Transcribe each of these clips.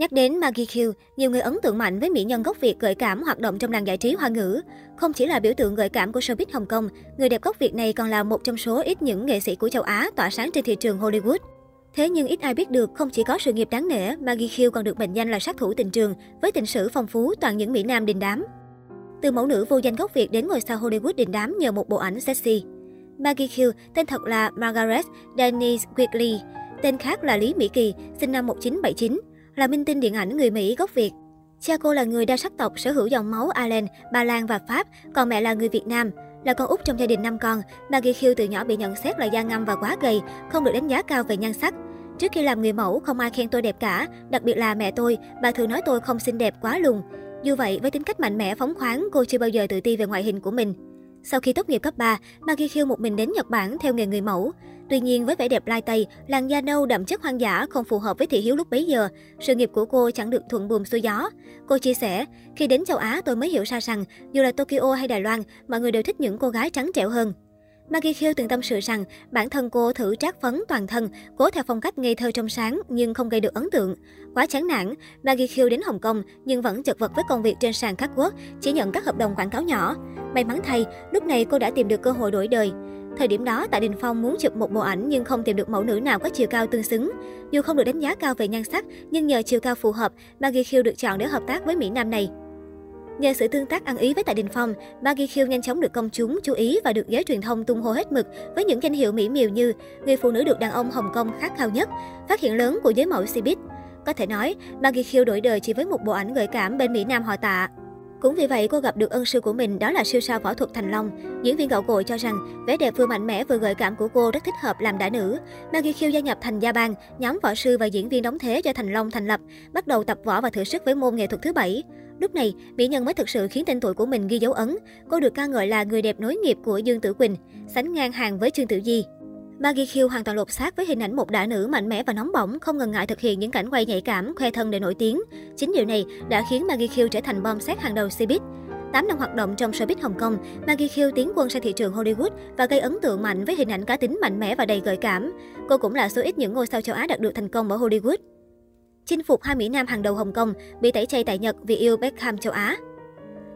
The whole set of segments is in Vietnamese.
Nhắc đến Maggie Q, nhiều người ấn tượng mạnh với mỹ nhân gốc Việt gợi cảm hoạt động trong làng giải trí hoa ngữ. Không chỉ là biểu tượng gợi cảm của showbiz Hồng Kông, người đẹp gốc Việt này còn là một trong số ít những nghệ sĩ của châu Á tỏa sáng trên thị trường Hollywood. Thế nhưng ít ai biết được, không chỉ có sự nghiệp đáng nể, Maggie Q còn được mệnh danh là sát thủ tình trường, với tình sử phong phú toàn những mỹ nam đình đám. Từ mẫu nữ vô danh gốc Việt đến ngôi sao Hollywood đình đám nhờ một bộ ảnh sexy. Maggie Q, tên thật là Margaret Denise Quigley, tên khác là Lý Mỹ Kỳ, sinh năm 1979 là minh tinh điện ảnh người Mỹ gốc Việt. Cha cô là người đa sắc tộc sở hữu dòng máu Ireland, Ba Lan và Pháp, còn mẹ là người Việt Nam. Là con út trong gia đình năm con, Maggie Hill từ nhỏ bị nhận xét là da ngăm và quá gầy, không được đánh giá cao về nhan sắc. Trước khi làm người mẫu, không ai khen tôi đẹp cả, đặc biệt là mẹ tôi, bà thường nói tôi không xinh đẹp quá lùn. Dù vậy, với tính cách mạnh mẽ phóng khoáng, cô chưa bao giờ tự ti về ngoại hình của mình. Sau khi tốt nghiệp cấp 3, Maggie Hill một mình đến Nhật Bản theo nghề người mẫu. Tuy nhiên, với vẻ đẹp lai tây, làn da nâu đậm chất hoang dã không phù hợp với thị hiếu lúc bấy giờ, sự nghiệp của cô chẳng được thuận buồm xuôi gió. Cô chia sẻ, khi đến châu Á tôi mới hiểu ra rằng, dù là Tokyo hay Đài Loan, mọi người đều thích những cô gái trắng trẻo hơn. Maggie Hill từng tâm sự rằng bản thân cô thử trát phấn toàn thân, cố theo phong cách ngây thơ trong sáng nhưng không gây được ấn tượng. Quá chán nản, Maggie Hill đến Hồng Kông nhưng vẫn chật vật với công việc trên sàn catwalk, chỉ nhận các hợp đồng quảng cáo nhỏ. May mắn thay, lúc này cô đã tìm được cơ hội đổi đời. Thời điểm đó, Tạ Đình Phong muốn chụp một bộ ảnh nhưng không tìm được mẫu nữ nào có chiều cao tương xứng. Dù không được đánh giá cao về nhan sắc, nhưng nhờ chiều cao phù hợp, Maggie Hill được chọn để hợp tác với Mỹ Nam này. Nhờ sự tương tác ăn ý với Tạ Đình Phong, Maggie Q nhanh chóng được công chúng chú ý và được giới truyền thông tung hô hết mực với những danh hiệu mỹ miều như người phụ nữ được đàn ông Hồng Kông khát khao nhất, phát hiện lớn của giới mẫu Cbiz. Có thể nói, Maggie Q đổi đời chỉ với một bộ ảnh gợi cảm bên Mỹ Nam họ Tạ. Cũng vì vậy, cô gặp được ân sư của mình, đó là siêu sao võ thuật Thành Long. Diễn viên gạo cội cho rằng, vẻ đẹp vừa mạnh mẽ vừa gợi cảm của cô rất thích hợp làm đã nữ. Maggie Khiêu gia nhập thành gia bang, nhóm võ sư và diễn viên đóng thế do Thành Long thành lập, bắt đầu tập võ và thử sức với môn nghệ thuật thứ bảy. Lúc này, mỹ nhân mới thực sự khiến tên tuổi của mình ghi dấu ấn. Cô được ca ngợi là người đẹp nối nghiệp của Dương Tử Quỳnh, sánh ngang hàng với Trương Tử Di. Maggie Q hoàn toàn lột xác với hình ảnh một đả nữ mạnh mẽ và nóng bỏng, không ngần ngại thực hiện những cảnh quay nhạy cảm, khoe thân để nổi tiếng. Chính điều này đã khiến Maggie Q trở thành bom xét hàng đầu Cbiz. 8 năm hoạt động trong showbiz Hồng Kông, Maggie Q tiến quân sang thị trường Hollywood và gây ấn tượng mạnh với hình ảnh cá tính mạnh mẽ và đầy gợi cảm. Cô cũng là số ít những ngôi sao châu Á đạt được thành công ở Hollywood. Chinh phục hai Mỹ Nam hàng đầu Hồng Kông, bị tẩy chay tại Nhật vì yêu Beckham châu Á.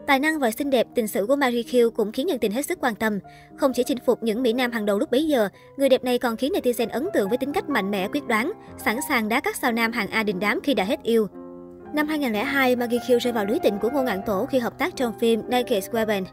Tài năng và xinh đẹp, tình sử của Marie Kill cũng khiến nhân tình hết sức quan tâm. Không chỉ chinh phục những Mỹ Nam hàng đầu lúc bấy giờ, người đẹp này còn khiến netizen ấn tượng với tính cách mạnh mẽ quyết đoán, sẵn sàng đá các sao nam hàng A đình đám khi đã hết yêu. Năm 2002, Maggie Q rơi vào lưới tình của Ngô Ngạn Tổ khi hợp tác trong phim Naked Weapon.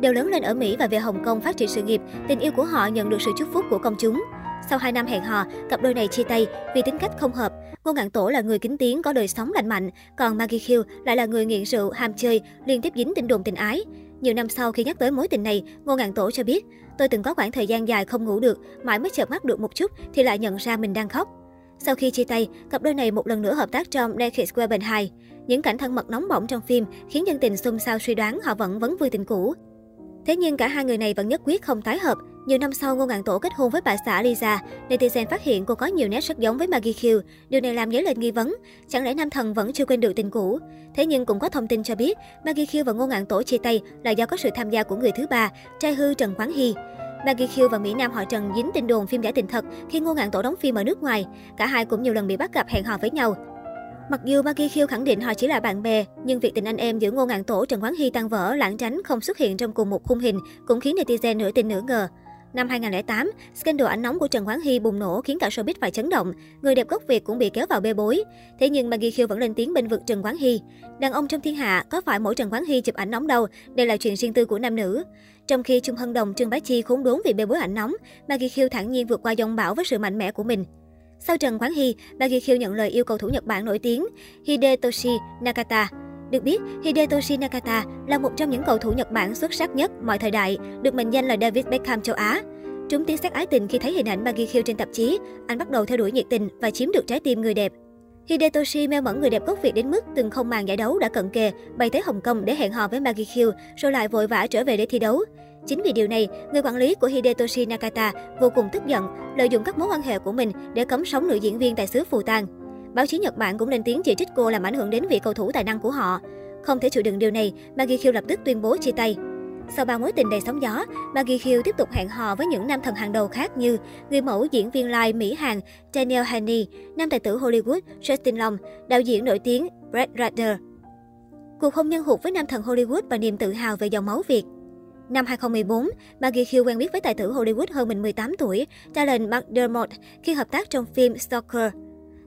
Đều lớn lên ở Mỹ và về Hồng Kông phát triển sự nghiệp, tình yêu của họ nhận được sự chúc phúc của công chúng. Sau 2 năm hẹn hò, cặp đôi này chia tay vì tính cách không hợp. Ngô Ngạn Tổ là người kính tiếng, có đời sống lành mạnh, còn Maggie Q lại là người nghiện rượu, ham chơi, liên tiếp dính tin đồn tình ái. Nhiều năm sau khi nhắc tới mối tình này, Ngô Ngạn Tổ cho biết, tôi từng có khoảng thời gian dài không ngủ được, mãi mới chợp mắt được một chút thì lại nhận ra mình đang khóc. Sau khi chia tay, cặp đôi này một lần nữa hợp tác trong Naked Weapon 2. Những cảnh thân mật nóng bỏng trong phim khiến dân tình xôn xao suy đoán họ vẫn vấn vui tình cũ. Thế nhưng cả hai người này vẫn nhất quyết không tái hợp. Nhiều năm sau, Ngô Ngạn Tổ kết hôn với bà xã Lisa, netizen phát hiện cô có nhiều nét rất giống với Maggie Q. Điều này làm dấy lên nghi vấn, chẳng lẽ nam thần vẫn chưa quên được tình cũ? Thế nhưng cũng có thông tin cho biết, Maggie Q và Ngô Ngạn Tổ chia tay là do có sự tham gia của người thứ ba, trai hư Trần Quán Hy. Maggie Q và Mỹ Nam họ Trần dính tin đồn phim giả tình thật khi Ngô Ngạn Tổ đóng phim ở nước ngoài. Cả hai cũng nhiều lần bị bắt gặp hẹn hò với nhau. Mặc dù Maggie Khiêu khẳng định họ chỉ là bạn bè, nhưng việc tình anh em giữa Ngô Ngạn Tổ Trần Quán Hy tan vỡ, lãng tránh không xuất hiện trong cùng một khung hình cũng khiến netizen nửa tin nửa ngờ. Năm 2008, scandal ảnh nóng của Trần Hoán Hy bùng nổ khiến cả showbiz phải chấn động. Người đẹp gốc Việt cũng bị kéo vào bê bối. Thế nhưng Maggie Khiêu vẫn lên tiếng bên vực Trần Hoán Hy. Đàn ông trong thiên hạ, có phải mỗi Trần Hoán Hy chụp ảnh nóng đâu, đây là chuyện riêng tư của nam nữ. Trong khi Trung Hân Đồng, Trương Bá Chi khốn đốn vì bê bối ảnh nóng, Maggie Khiêu thản nhiên vượt qua dòng bão với sự mạnh mẽ của mình. Sau Trần Quán Hy, Maggie khiêu nhận lời yêu cầu thủ Nhật Bản nổi tiếng Hidetoshi Nakata. Được biết, Hidetoshi Nakata là một trong những cầu thủ Nhật Bản xuất sắc nhất mọi thời đại, được mệnh danh là David Beckham châu Á. Trúng tiếng xét ái tình khi thấy hình ảnh Maggie Q trên tạp chí, anh bắt đầu theo đuổi nhiệt tình và chiếm được trái tim người đẹp. Hidetoshi mê mẩn người đẹp gốc Việt đến mức từng không màn giải đấu đã cận kề, bay tới Hồng Kông để hẹn hò với Maggie Q, rồi lại vội vã trở về để thi đấu. Chính vì điều này, người quản lý của Hidetoshi Nakata vô cùng tức giận, lợi dụng các mối quan hệ của mình để cấm sóng nữ diễn viên tại xứ Phù Tang. Báo chí Nhật Bản cũng lên tiếng chỉ trích cô làm ảnh hưởng đến vị cầu thủ tài năng của họ. Không thể chịu đựng điều này, Maggie Q lập tức tuyên bố chia tay. Sau ba mối tình đầy sóng gió, Maggie Hill tiếp tục hẹn hò với những nam thần hàng đầu khác như người mẫu diễn viên live Mỹ Hàn Daniel Haney, nam tài tử Hollywood Justin Long, đạo diễn nổi tiếng Brad Ratner. Cuộc hôn nhân hụt với nam thần Hollywood và niềm tự hào về dòng máu Việt. Năm 2014, Maggie Hill quen biết với tài tử Hollywood hơn mình 18 tuổi, Talon McDermott khi hợp tác trong phim Stalker.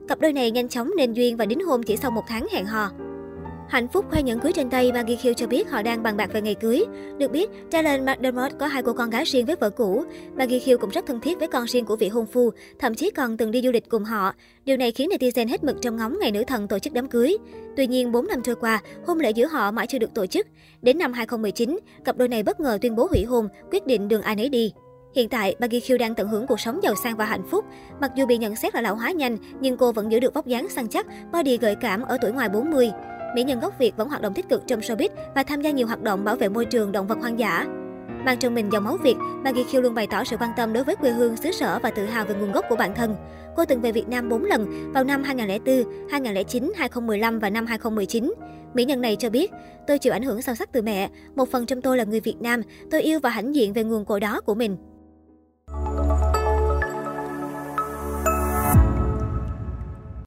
Cặp đôi này nhanh chóng nên duyên và đính hôn chỉ sau một tháng hẹn hò. Hạnh phúc khoe nhẫn cưới trên tay, Maggie Hill cho biết họ đang bàn bạc về ngày cưới. Được biết, Talon McDermott có hai cô con gái riêng với vợ cũ. Maggie Hill cũng rất thân thiết với con riêng của vị hôn phu, thậm chí còn từng đi du lịch cùng họ. Điều này khiến netizen hết mực trong ngóng ngày nữ thần tổ chức đám cưới. Tuy nhiên, 4 năm trôi qua, hôn lễ giữa họ mãi chưa được tổ chức. Đến năm 2019, cặp đôi này bất ngờ tuyên bố hủy hôn, quyết định đường ai nấy đi. Hiện tại, Maggie Q đang tận hưởng cuộc sống giàu sang và hạnh phúc. Mặc dù bị nhận xét là lão hóa nhanh, nhưng cô vẫn giữ được vóc dáng săn chắc, body gợi cảm ở tuổi ngoài 40 mỹ nhân gốc Việt vẫn hoạt động tích cực trong showbiz và tham gia nhiều hoạt động bảo vệ môi trường động vật hoang dã. Mang trong mình dòng máu Việt, Maggie Q luôn bày tỏ sự quan tâm đối với quê hương, xứ sở và tự hào về nguồn gốc của bản thân. Cô từng về Việt Nam 4 lần vào năm 2004, 2009, 2015 và năm 2019. Mỹ nhân này cho biết, tôi chịu ảnh hưởng sâu sắc từ mẹ. Một phần trong tôi là người Việt Nam, tôi yêu và hãnh diện về nguồn cội đó của mình.